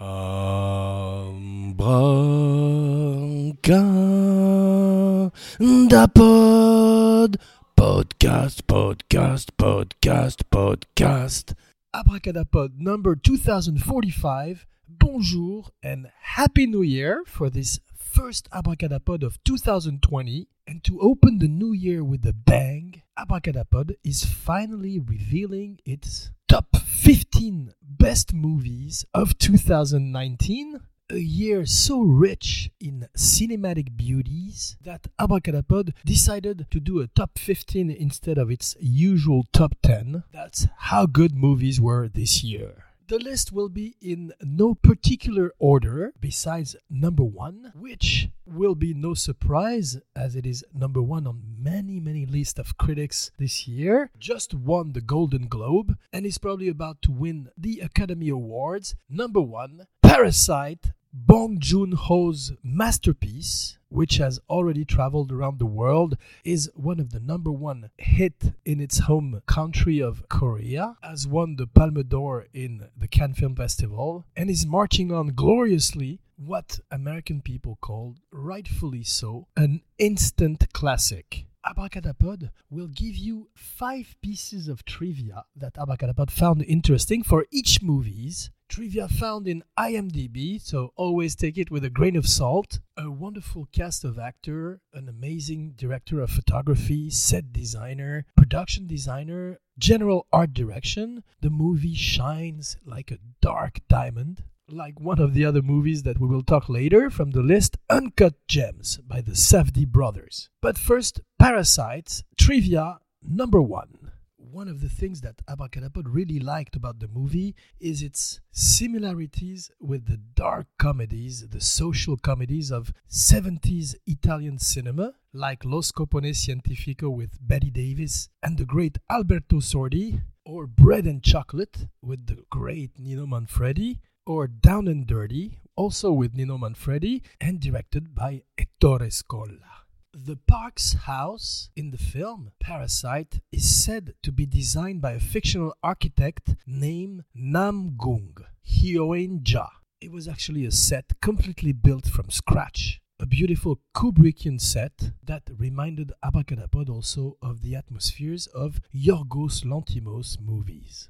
Abracadapod. Podcast, podcast, podcast, podcast. Abracadapod number 2045. Bonjour and Happy New Year for this first Abracadapod of 2020. And to open the new year with a bang, Abracadapod is finally revealing its top 15 best movies of 2019 a year so rich in cinematic beauties that Abracadapod decided to do a top 15 instead of its usual top 10. That's how good movies were this year. The list will be in no particular order besides number one, which will be no surprise as it is number one on many, many lists of critics this year. Just won the Golden Globe and is probably about to win the Academy Awards. Number one, Parasite Bong Joon Ho's masterpiece, which has already traveled around the world, is one of the number one hit in its home country of Korea, has won the Palme d'Or in the Cannes Film Festival, and is marching on gloriously what American people call, rightfully so, an instant classic. Abracadapod will give you five pieces of trivia that Abracadapod found interesting for each movies. Trivia found in IMDb, so always take it with a grain of salt. A wonderful cast of actor, an amazing director of photography, set designer, production designer, general art direction. The movie shines like a dark diamond like one of the other movies that we will talk later from the list, Uncut Gems by the Safdie brothers. But first, Parasites, trivia number one. One of the things that Abracadapod really liked about the movie is its similarities with the dark comedies, the social comedies of 70s Italian cinema, like Lo Scopone Scientifico with Bette Davis and the great Alberto Sordi, or Bread and Chocolate with the great Nino Manfredi, or Down and Dirty, also with Nino Manfredi and directed by Ettore Scola. The Park's house in the film Parasite is said to be designed by a fictional architect named Nam Gung Hyoen Ja. It was actually a set completely built from scratch. A beautiful Kubrickian set that reminded Abracadapod also of the atmospheres of Yorgos Lanthimos movies.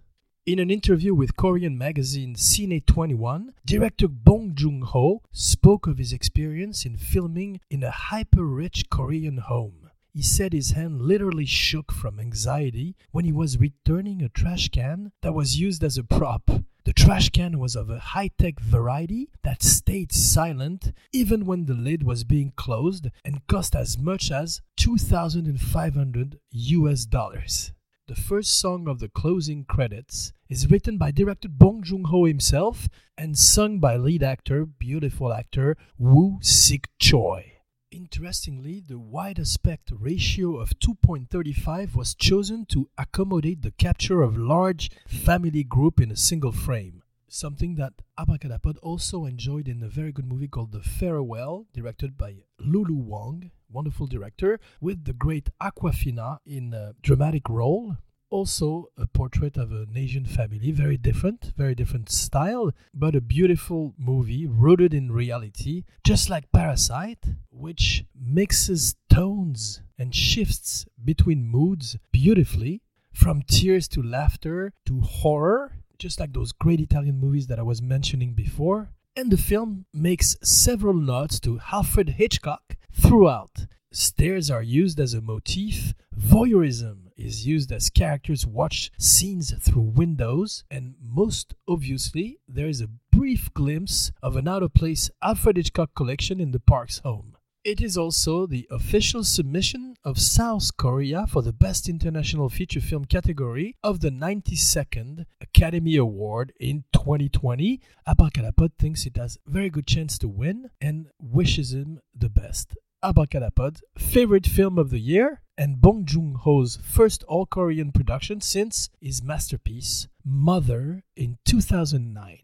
In an interview with Korean magazine Cine 21, director Bong Joon Ho spoke of his experience in filming in a hyper rich Korean home. He said his hand literally shook from anxiety when he was returning a trash can that was used as a prop. The trash can was of a high tech variety that stayed silent even when the lid was being closed and cost as much as 2,500 US dollars. The first song of the closing credits is written by director Bong Joon Ho himself and sung by lead actor, beautiful actor Woo Sik Choi. Interestingly, the wide aspect ratio of 2.35 was chosen to accommodate the capture of large family group in a single frame. Something that Abracadapod also enjoyed in a very good movie called The Farewell, directed by Lulu Wang, wonderful director, with the great Awkwafina in a dramatic role. Also, a portrait of an Asian family, very different, very different style, but a beautiful movie rooted in reality, just like Parasite, which mixes tones and shifts between moods beautifully, from tears to laughter to horror, just like those great Italian movies that I was mentioning before. And the film makes several nods to Alfred Hitchcock throughout. Stairs are used as a motif, voyeurism is used as characters watch scenes through windows, and most obviously, there is a brief glimpse of an out of place Alfred Hitchcock collection in the park's home. It is also the official submission of South Korea for the Best International Feature Film category of the 92nd Academy Award in 2020. Abracadapod thinks it has very good chance to win and wishes him the best. Abracadapod, favorite film of the year, and Bong Joon Ho's first all Korean production since his masterpiece, Mother, in 2009.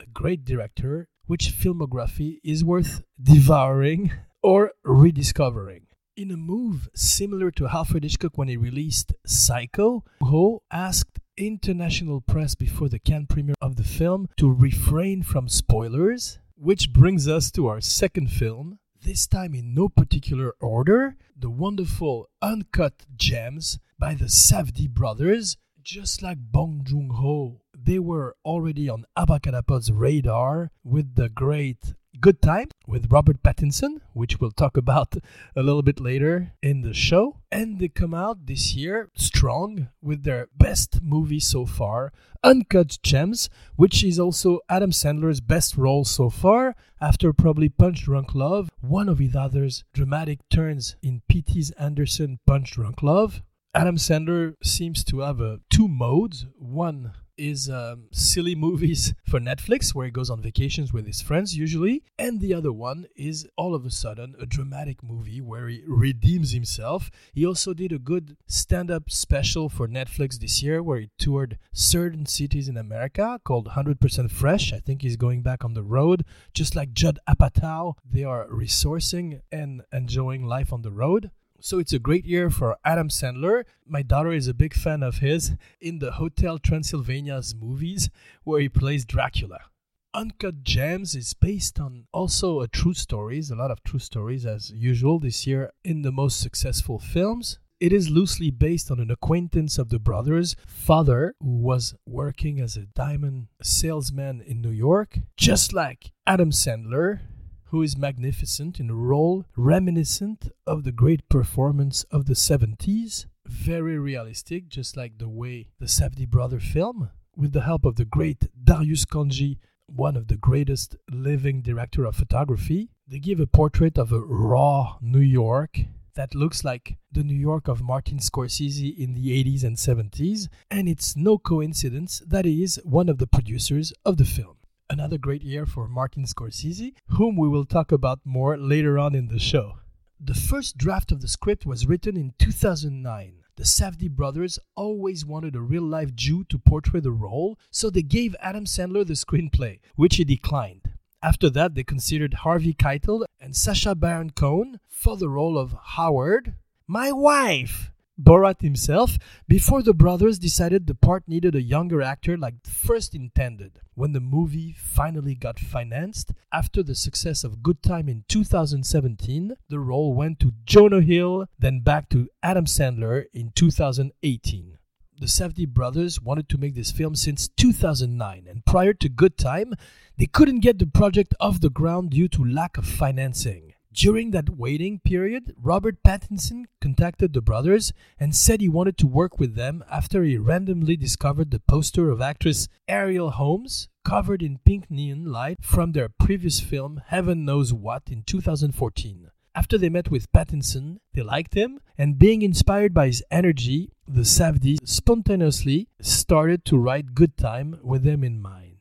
A great director, which filmography is worth devouring or rediscovering. In a move similar to Alfred Hitchcock when he released Psycho, Ho asked international press before the Cannes premiere of the film to refrain from spoilers, which brings us to our second film, this time in no particular order, the wonderful Uncut Gems by the Safdie brothers. Just like Bong Joon Ho, they were already on Abracadapod's radar with the great Good Time with Robert Pattinson, which we'll talk about a little bit later in the show. And they come out this year strong with their best movie so far, Uncut Gems, which is also Adam Sandler's best role so far, after probably Punch Drunk Love, one of his other's dramatic turns in P.T.'s Anderson Punch Drunk Love. Adam Sandler seems to have uh, two modes. One is um, silly movies for Netflix, where he goes on vacations with his friends usually. And the other one is all of a sudden a dramatic movie where he redeems himself. He also did a good stand up special for Netflix this year where he toured certain cities in America called 100% Fresh. I think he's going back on the road. Just like Judd Apatow, they are resourcing and enjoying life on the road. So it's a great year for Adam Sandler. My daughter is a big fan of his in the Hotel Transylvania's movies where he plays Dracula. Uncut Gems is based on also a true stories, a lot of true stories as usual this year in the most successful films. It is loosely based on an acquaintance of the brothers' father who was working as a diamond salesman in New York, just like Adam Sandler who is magnificent in a role reminiscent of the great performance of the 70s, very realistic, just like the way the Safdie brother film, with the help of the great Darius Khondji, one of the greatest living director of photography. They give a portrait of a raw New York that looks like the New York of Martin Scorsese in the 80s and 70s, and it's no coincidence that he is one of the producers of the film another great year for Martin Scorsese, whom we will talk about more later on in the show. The first draft of the script was written in 2009. The Safdie brothers always wanted a real life Jew to portray the role, so they gave Adam Sandler the screenplay, which he declined. After that, they considered Harvey Keitel and Sacha Baron Cohen for the role of Howard, my wife. Borat himself, before the brothers decided the part needed a younger actor like first intended. When the movie finally got financed, after the success of Good Time in 2017, the role went to Jonah Hill, then back to Adam Sandler in 2018. The Safdie brothers wanted to make this film since 2009, and prior to Good Time, they couldn't get the project off the ground due to lack of financing. During that waiting period, Robert Pattinson contacted the brothers and said he wanted to work with them after he randomly discovered the poster of actress Arielle Holmes covered in pink neon light from their previous film Heaven Knows What in 2014. After they met with Pattinson, they liked him, and being inspired by his energy, the Safdies spontaneously started to write Good Time with him in mind.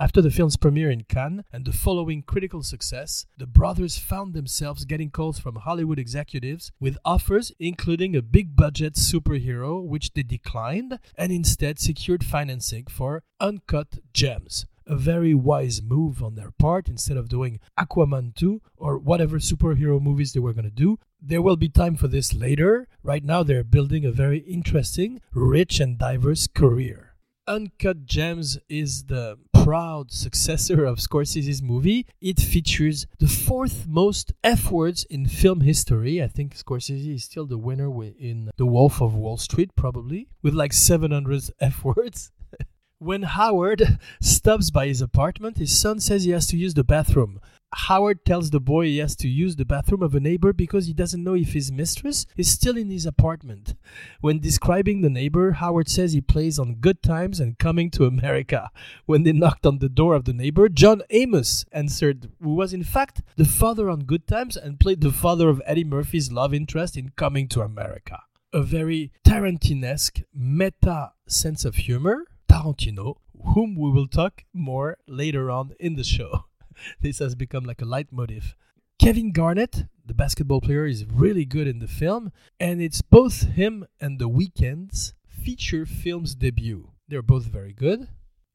After the film's premiere in Cannes and the following critical success, the brothers found themselves getting calls from Hollywood executives with offers including a big budget superhero, which they declined, and instead secured financing for Uncut Gems. A very wise move on their part instead of doing Aquaman 2 or whatever superhero movies they were going to do. There will be time for this later. Right now, they're building a very interesting, rich, and diverse career. Uncut Gems is the proud successor of Scorsese's movie. It features the fourth most F words in film history. I think Scorsese is still the winner in The Wolf of Wall Street, probably, with like 700 F words. when Howard stops by his apartment, his son says he has to use the bathroom. Howard tells the boy he has to use the bathroom of a neighbor because he doesn't know if his mistress is still in his apartment. When describing the neighbor, Howard says he plays on Good Times and Coming to America. When they knocked on the door of the neighbor, John Amos answered, who was in fact the father on Good Times and played the father of Eddie Murphy's love interest in Coming to America. A very Tarantinesque meta sense of humor, Tarantino, whom we will talk more later on in the show. this has become like a leitmotif. Kevin Garnett, the basketball player, is really good in the film, and it's both him and The Weeknd's feature film's debut. They're both very good.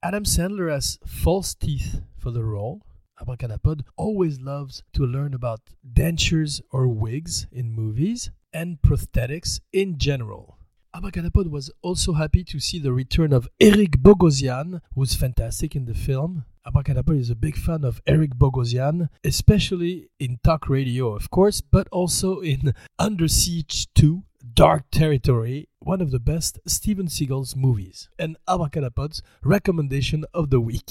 Adam Sandler has false teeth for the role. Abracadapod always loves to learn about dentures or wigs in movies and prosthetics in general. Abracadapod was also happy to see the return of Eric Bogosian, who's fantastic in the film. Abracadapod is a big fan of Eric Bogosian, especially in talk radio, of course, but also in Under Siege 2, Dark Territory, one of the best Steven Seagal's movies, and Abracadapod's recommendation of the week.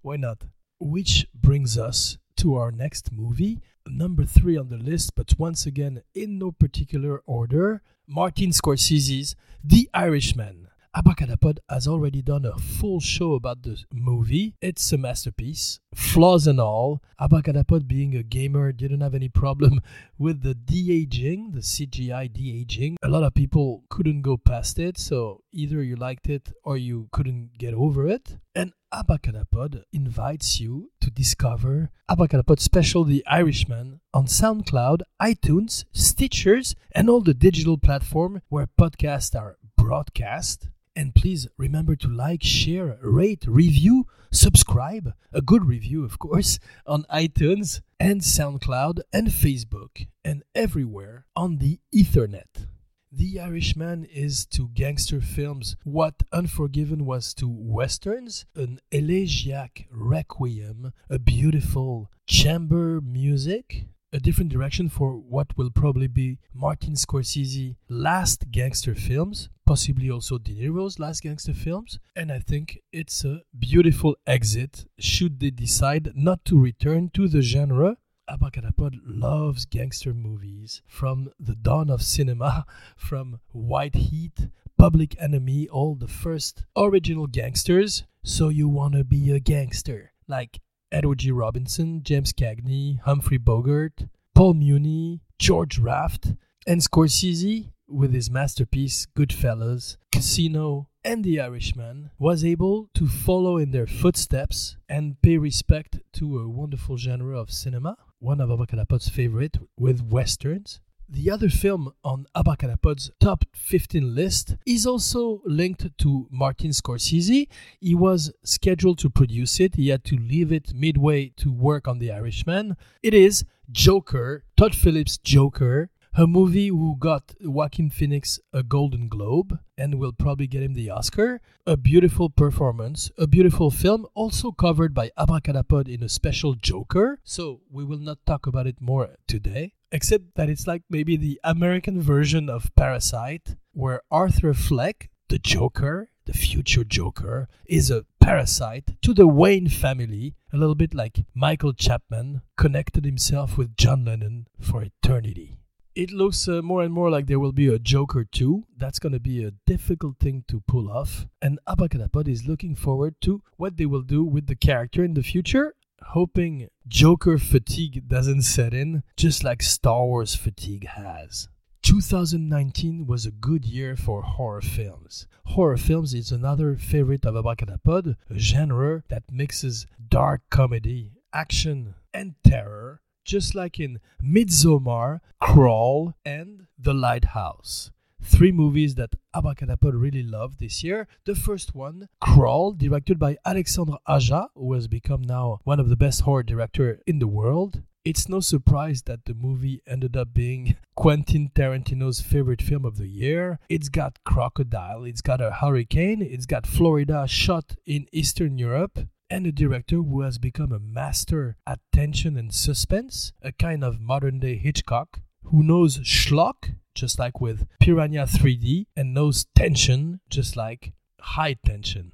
Why not? Which brings us to our next movie, number three on the list, but once again in no particular order Martin Scorsese's The Irishman. Abracadapod has already done a full show about the movie. It's a masterpiece, flaws and all. Abracadapod, being a gamer, didn't have any problem with the de aging, the CGI de aging. A lot of people couldn't go past it, so either you liked it or you couldn't get over it. And Abracadapod invites you to discover Abracadapod Special The Irishman on SoundCloud, iTunes, Stitchers, and all the digital platform where podcasts are broadcast. And please remember to like, share, rate, review, subscribe, a good review, of course, on iTunes and SoundCloud and Facebook and everywhere on the Ethernet. The Irishman is to gangster films what Unforgiven was to westerns, an elegiac requiem, a beautiful chamber music, a different direction for what will probably be Martin Scorsese's last gangster films, possibly also De Niro's last gangster films, and I think it's a beautiful exit should they decide not to return to the genre Abracadapod loves gangster movies from the dawn of cinema, from White Heat, Public Enemy, all the first original gangsters. So you want to be a gangster, like Edward G. Robinson, James Cagney, Humphrey Bogart, Paul Muni, George Raft, and Scorsese with his masterpiece Goodfellas, Casino, and The Irishman, was able to follow in their footsteps and pay respect to a wonderful genre of cinema, one of Abracadapod's favorite with westerns. The other film on Abracadapod's top 15 list is also linked to Martin Scorsese. He was scheduled to produce it, he had to leave it midway to work on The Irishman. It is Joker, Todd Phillips' Joker, a movie who got Joaquin Phoenix a Golden Globe and will probably get him the Oscar. A beautiful performance, a beautiful film, also covered by Abracadapod in a special Joker. So we will not talk about it more today, except that it's like maybe the American version of Parasite, where Arthur Fleck, the Joker, the future Joker, is a parasite to the Wayne family, a little bit like Michael Chapman connected himself with John Lennon for eternity it looks uh, more and more like there will be a Joker 2. That's going to be a difficult thing to pull off. And Abracadapod is looking forward to what they will do with the character in the future, hoping Joker fatigue doesn't set in, just like Star Wars fatigue has. 2019 was a good year for horror films. Horror films is another favorite of Abracadapod, a genre that mixes dark comedy, action, and terror just like in Midsommar, Crawl, and The Lighthouse. Three movies that Abracadapod really loved this year. The first one, Crawl, directed by Alexandre Aja, who has become now one of the best horror directors in the world. It's no surprise that the movie ended up being Quentin Tarantino's favorite film of the year. It's got crocodile, it's got a hurricane, it's got Florida shot in Eastern Europe, and a director who has become a master at tension and suspense, a kind of modern day Hitchcock, who knows schlock, just like with Piranha 3D, and knows tension, just like high tension.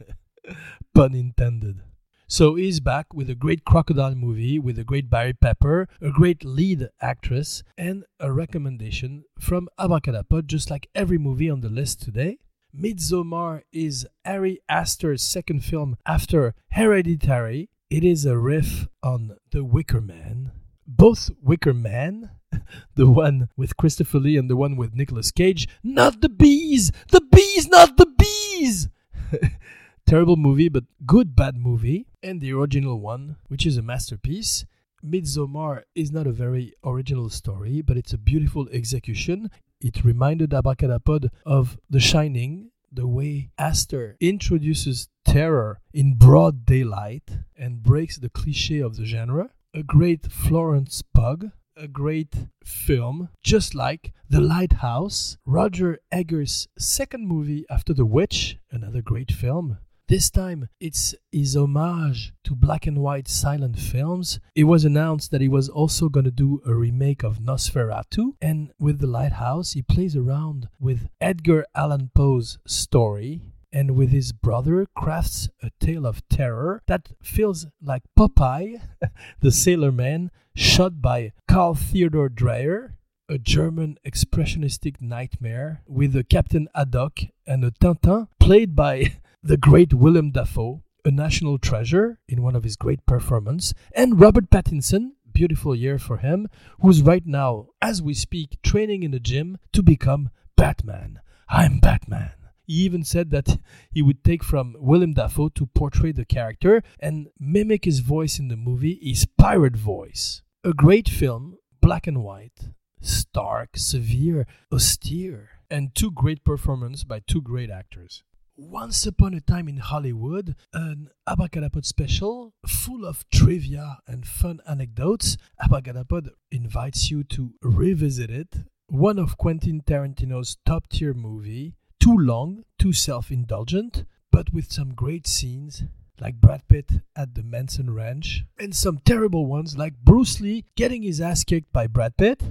Pun intended. So he's back with a great crocodile movie with a great Barry Pepper, a great lead actress, and a recommendation from Abracadapod, just like every movie on the list today. Midsommar is Ari Aster's second film after Hereditary. It is a riff on The Wicker Man. Both Wicker Man, the one with Christopher Lee and the one with Nicolas Cage, not the bees! The bees, not the bees! Terrible movie, but good bad movie. And the original one, which is a masterpiece. Midsommar is not a very original story, but it's a beautiful execution. It reminded Abracadapod of The Shining, the way Aster introduces terror in broad daylight and breaks the cliche of the genre. A great Florence Pugh, a great film, just like The Lighthouse, Roger Eggers' second movie after The Witch, another great film. This time, it's his homage to black and white silent films. It was announced that he was also going to do a remake of Nosferatu, and with The Lighthouse, he plays around with Edgar Allan Poe's story and with his brother crafts a tale of terror that feels like Popeye, the sailor man, shot by Carl Theodor Dreyer, a German expressionistic nightmare with a Captain Haddock and a Tintin played by the great Willem Dafoe, a national treasure in one of his great performances, and Robert Pattinson, beautiful year for him, who's right now, as we speak, training in the gym to become Batman. I'm Batman. He even said that he would take from Willem Dafoe to portray the character and mimic his voice in the movie, his pirate voice. A great film, black and white, stark, severe, austere, and two great performances by two great actors. Once Upon a Time in Hollywood, an Abracadapod special full of trivia and fun anecdotes. Abracadapod invites you to revisit it. One of Quentin Tarantino's top tier movie, too long, too self indulgent, but with some great scenes like Brad Pitt at the Manson Ranch, and some terrible ones like Bruce Lee getting his ass kicked by Brad Pitt.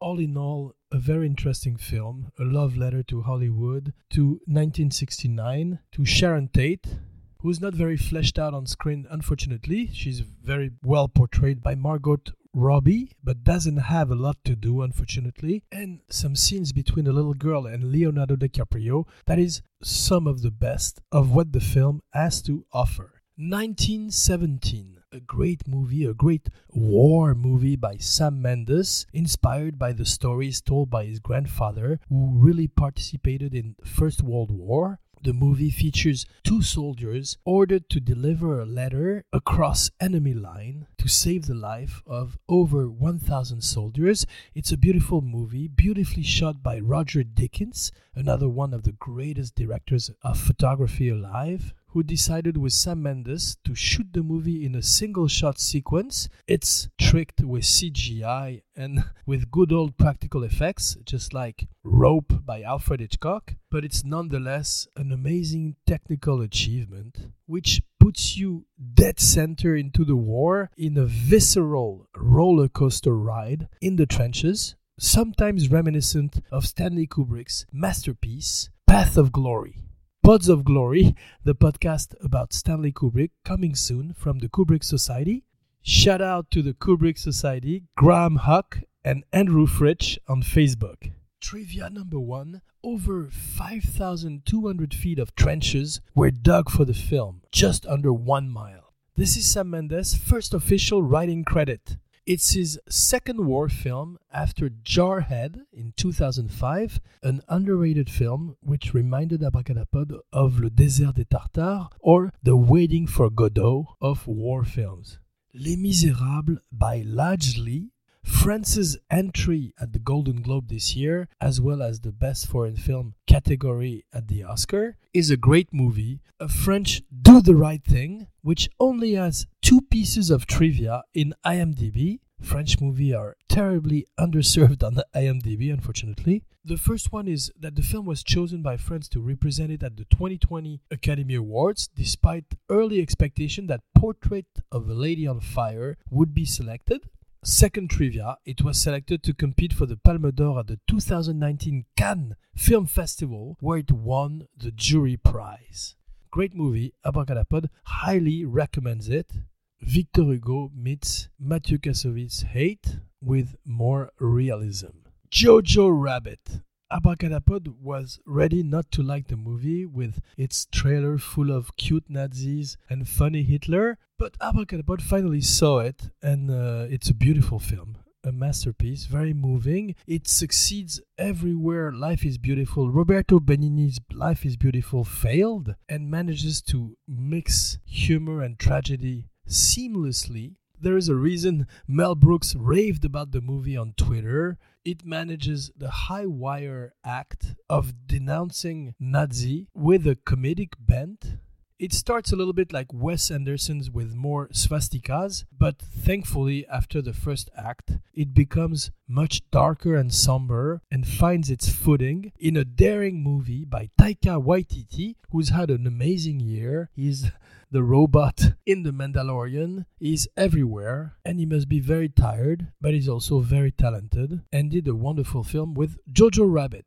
All in all, a very interesting film, a love letter to Hollywood, to 1969, to Sharon Tate, who's not very fleshed out on screen, unfortunately. She's very well portrayed by Margot Robbie, but doesn't have a lot to do, unfortunately. And some scenes between a little girl and Leonardo DiCaprio that is some of the best of what the film has to offer. 1917 a great movie, a great war movie by Sam Mendes, inspired by the stories told by his grandfather, who really participated in First World War. The movie features two soldiers ordered to deliver a letter across enemy line to save the life of over 1000 soldiers. It's a beautiful movie, beautifully shot by Roger Deakins, another one of the greatest directors of photography alive who decided with Sam Mendes to shoot the movie in a single shot sequence. It's tricked with CGI and with good old practical effects, just like Rope by Alfred Hitchcock, but it's nonetheless an amazing technical achievement which puts you dead center into the war in a visceral roller coaster ride in the trenches, sometimes reminiscent of Stanley Kubrick's masterpiece, Path of Glory. Pods of Glory, the podcast about Stanley Kubrick, coming soon from the Kubrick Society. Shout out to the Kubrick Society, Graham Huck, and Andrew Fritsch on Facebook. Trivia number one over 5,200 feet of trenches were dug for the film, just under one mile. This is Sam Mendes' first official writing credit. It's his second war film after Jarhead in 2005, an underrated film which reminded Abracadapod of Le Désert des Tartares or The Waiting for Godot of war films. Les Miserables by Ladj France's entry at the Golden Globe this year, as well as the Best Foreign Film category at the Oscar, is a great movie, a French Do the Right Thing, which only has two pieces of trivia in IMDb. French movies are terribly underserved on the IMDb, unfortunately. The first one is that the film was chosen by France to represent it at the 2020 Academy Awards, despite early expectation that Portrait of a Lady on Fire would be selected. Second trivia, it was selected to compete for the Palme d'Or at the 2019 Cannes Film Festival, where it won the jury prize. Great movie, Abracadapod highly recommends it. Victor Hugo meets Matthew Kassovitz hate with more realism. Jojo Rabbit. Abracadapod was ready not to like the movie with its trailer full of cute Nazis and funny Hitler, but Abracadapod finally saw it, and uh, it's a beautiful film. A masterpiece, very moving. It succeeds everywhere Life is Beautiful. Roberto Benigni's Life is Beautiful failed and manages to mix humor and tragedy seamlessly. There is a reason Mel Brooks raved about the movie on Twitter it manages the high wire act of denouncing Nazi with a comedic bent. It starts a little bit like Wes Anderson's with more swastikas, but thankfully, after the first act, it becomes much darker and somber and finds its footing in a daring movie by Taika Waititi, who's had an amazing year. He's the robot in The Mandalorian. He's everywhere and he must be very tired, but he's also very talented and did a wonderful film with Jojo Rabbit.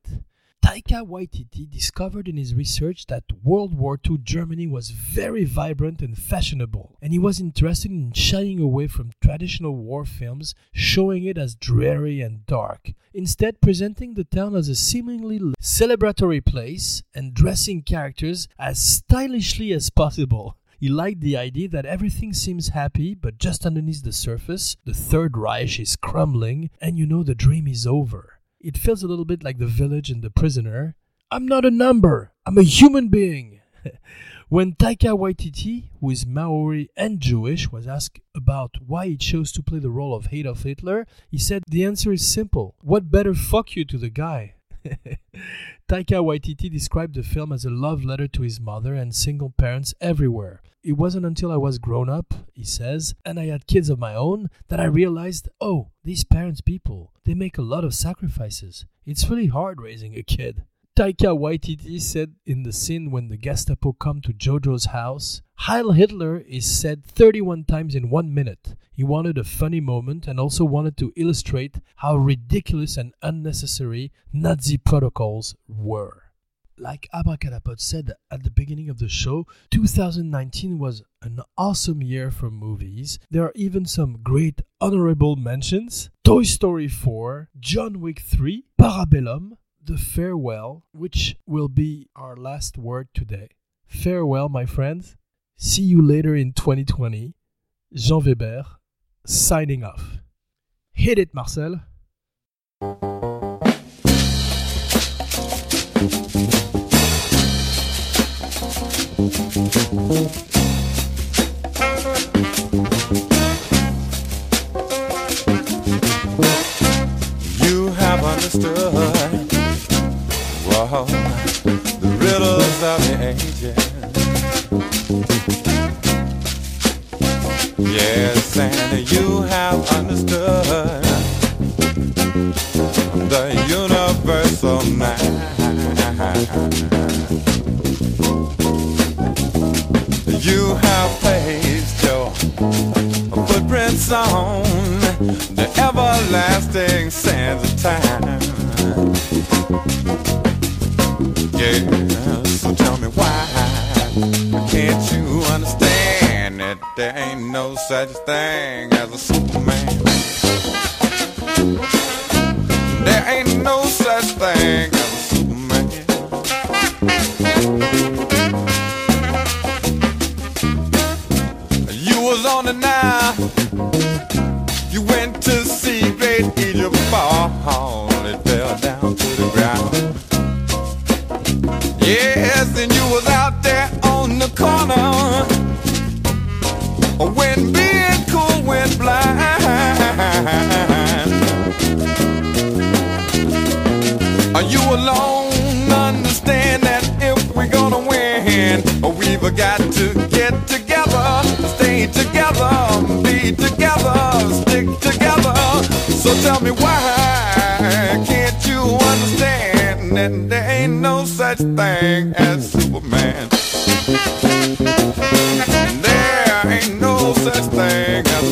Taika Waititi discovered in his research that World War II Germany was very vibrant and fashionable, and he was interested in shying away from traditional war films, showing it as dreary and dark, instead presenting the town as a seemingly celebratory place and dressing characters as stylishly as possible. He liked the idea that everything seems happy, but just underneath the surface, the Third Reich is crumbling, and you know the dream is over. It feels a little bit like the village and the prisoner. I'm not a number, I'm a human being. when Taika Waititi, who is Maori and Jewish, was asked about why he chose to play the role of Adolf Hitler, he said the answer is simple. What better fuck you to the guy? Taika Waititi described the film as a love letter to his mother and single parents everywhere. It wasn't until I was grown up, he says, and I had kids of my own that I realized, oh, these parents people, they make a lot of sacrifices. It's really hard raising a kid. Taika Waititi said in the scene when the Gestapo come to Jojo's house, Heil Hitler is said 31 times in one minute. He wanted a funny moment and also wanted to illustrate how ridiculous and unnecessary Nazi protocols were. Like Abracadapod said at the beginning of the show, 2019 was an awesome year for movies. There are even some great honorable mentions Toy Story 4, John Wick 3, Parabellum, The Farewell, which will be our last word today. Farewell, my friends. See you later in 2020. Jean Weber, signing off. Hit it, Marcel. You such thing as a Superman? There ain't no such thing as a Superman. You was on the Nile. You went to see great Egypt fall. Tell me why can't you understand that there ain't no such thing as Superman? There ain't no such thing as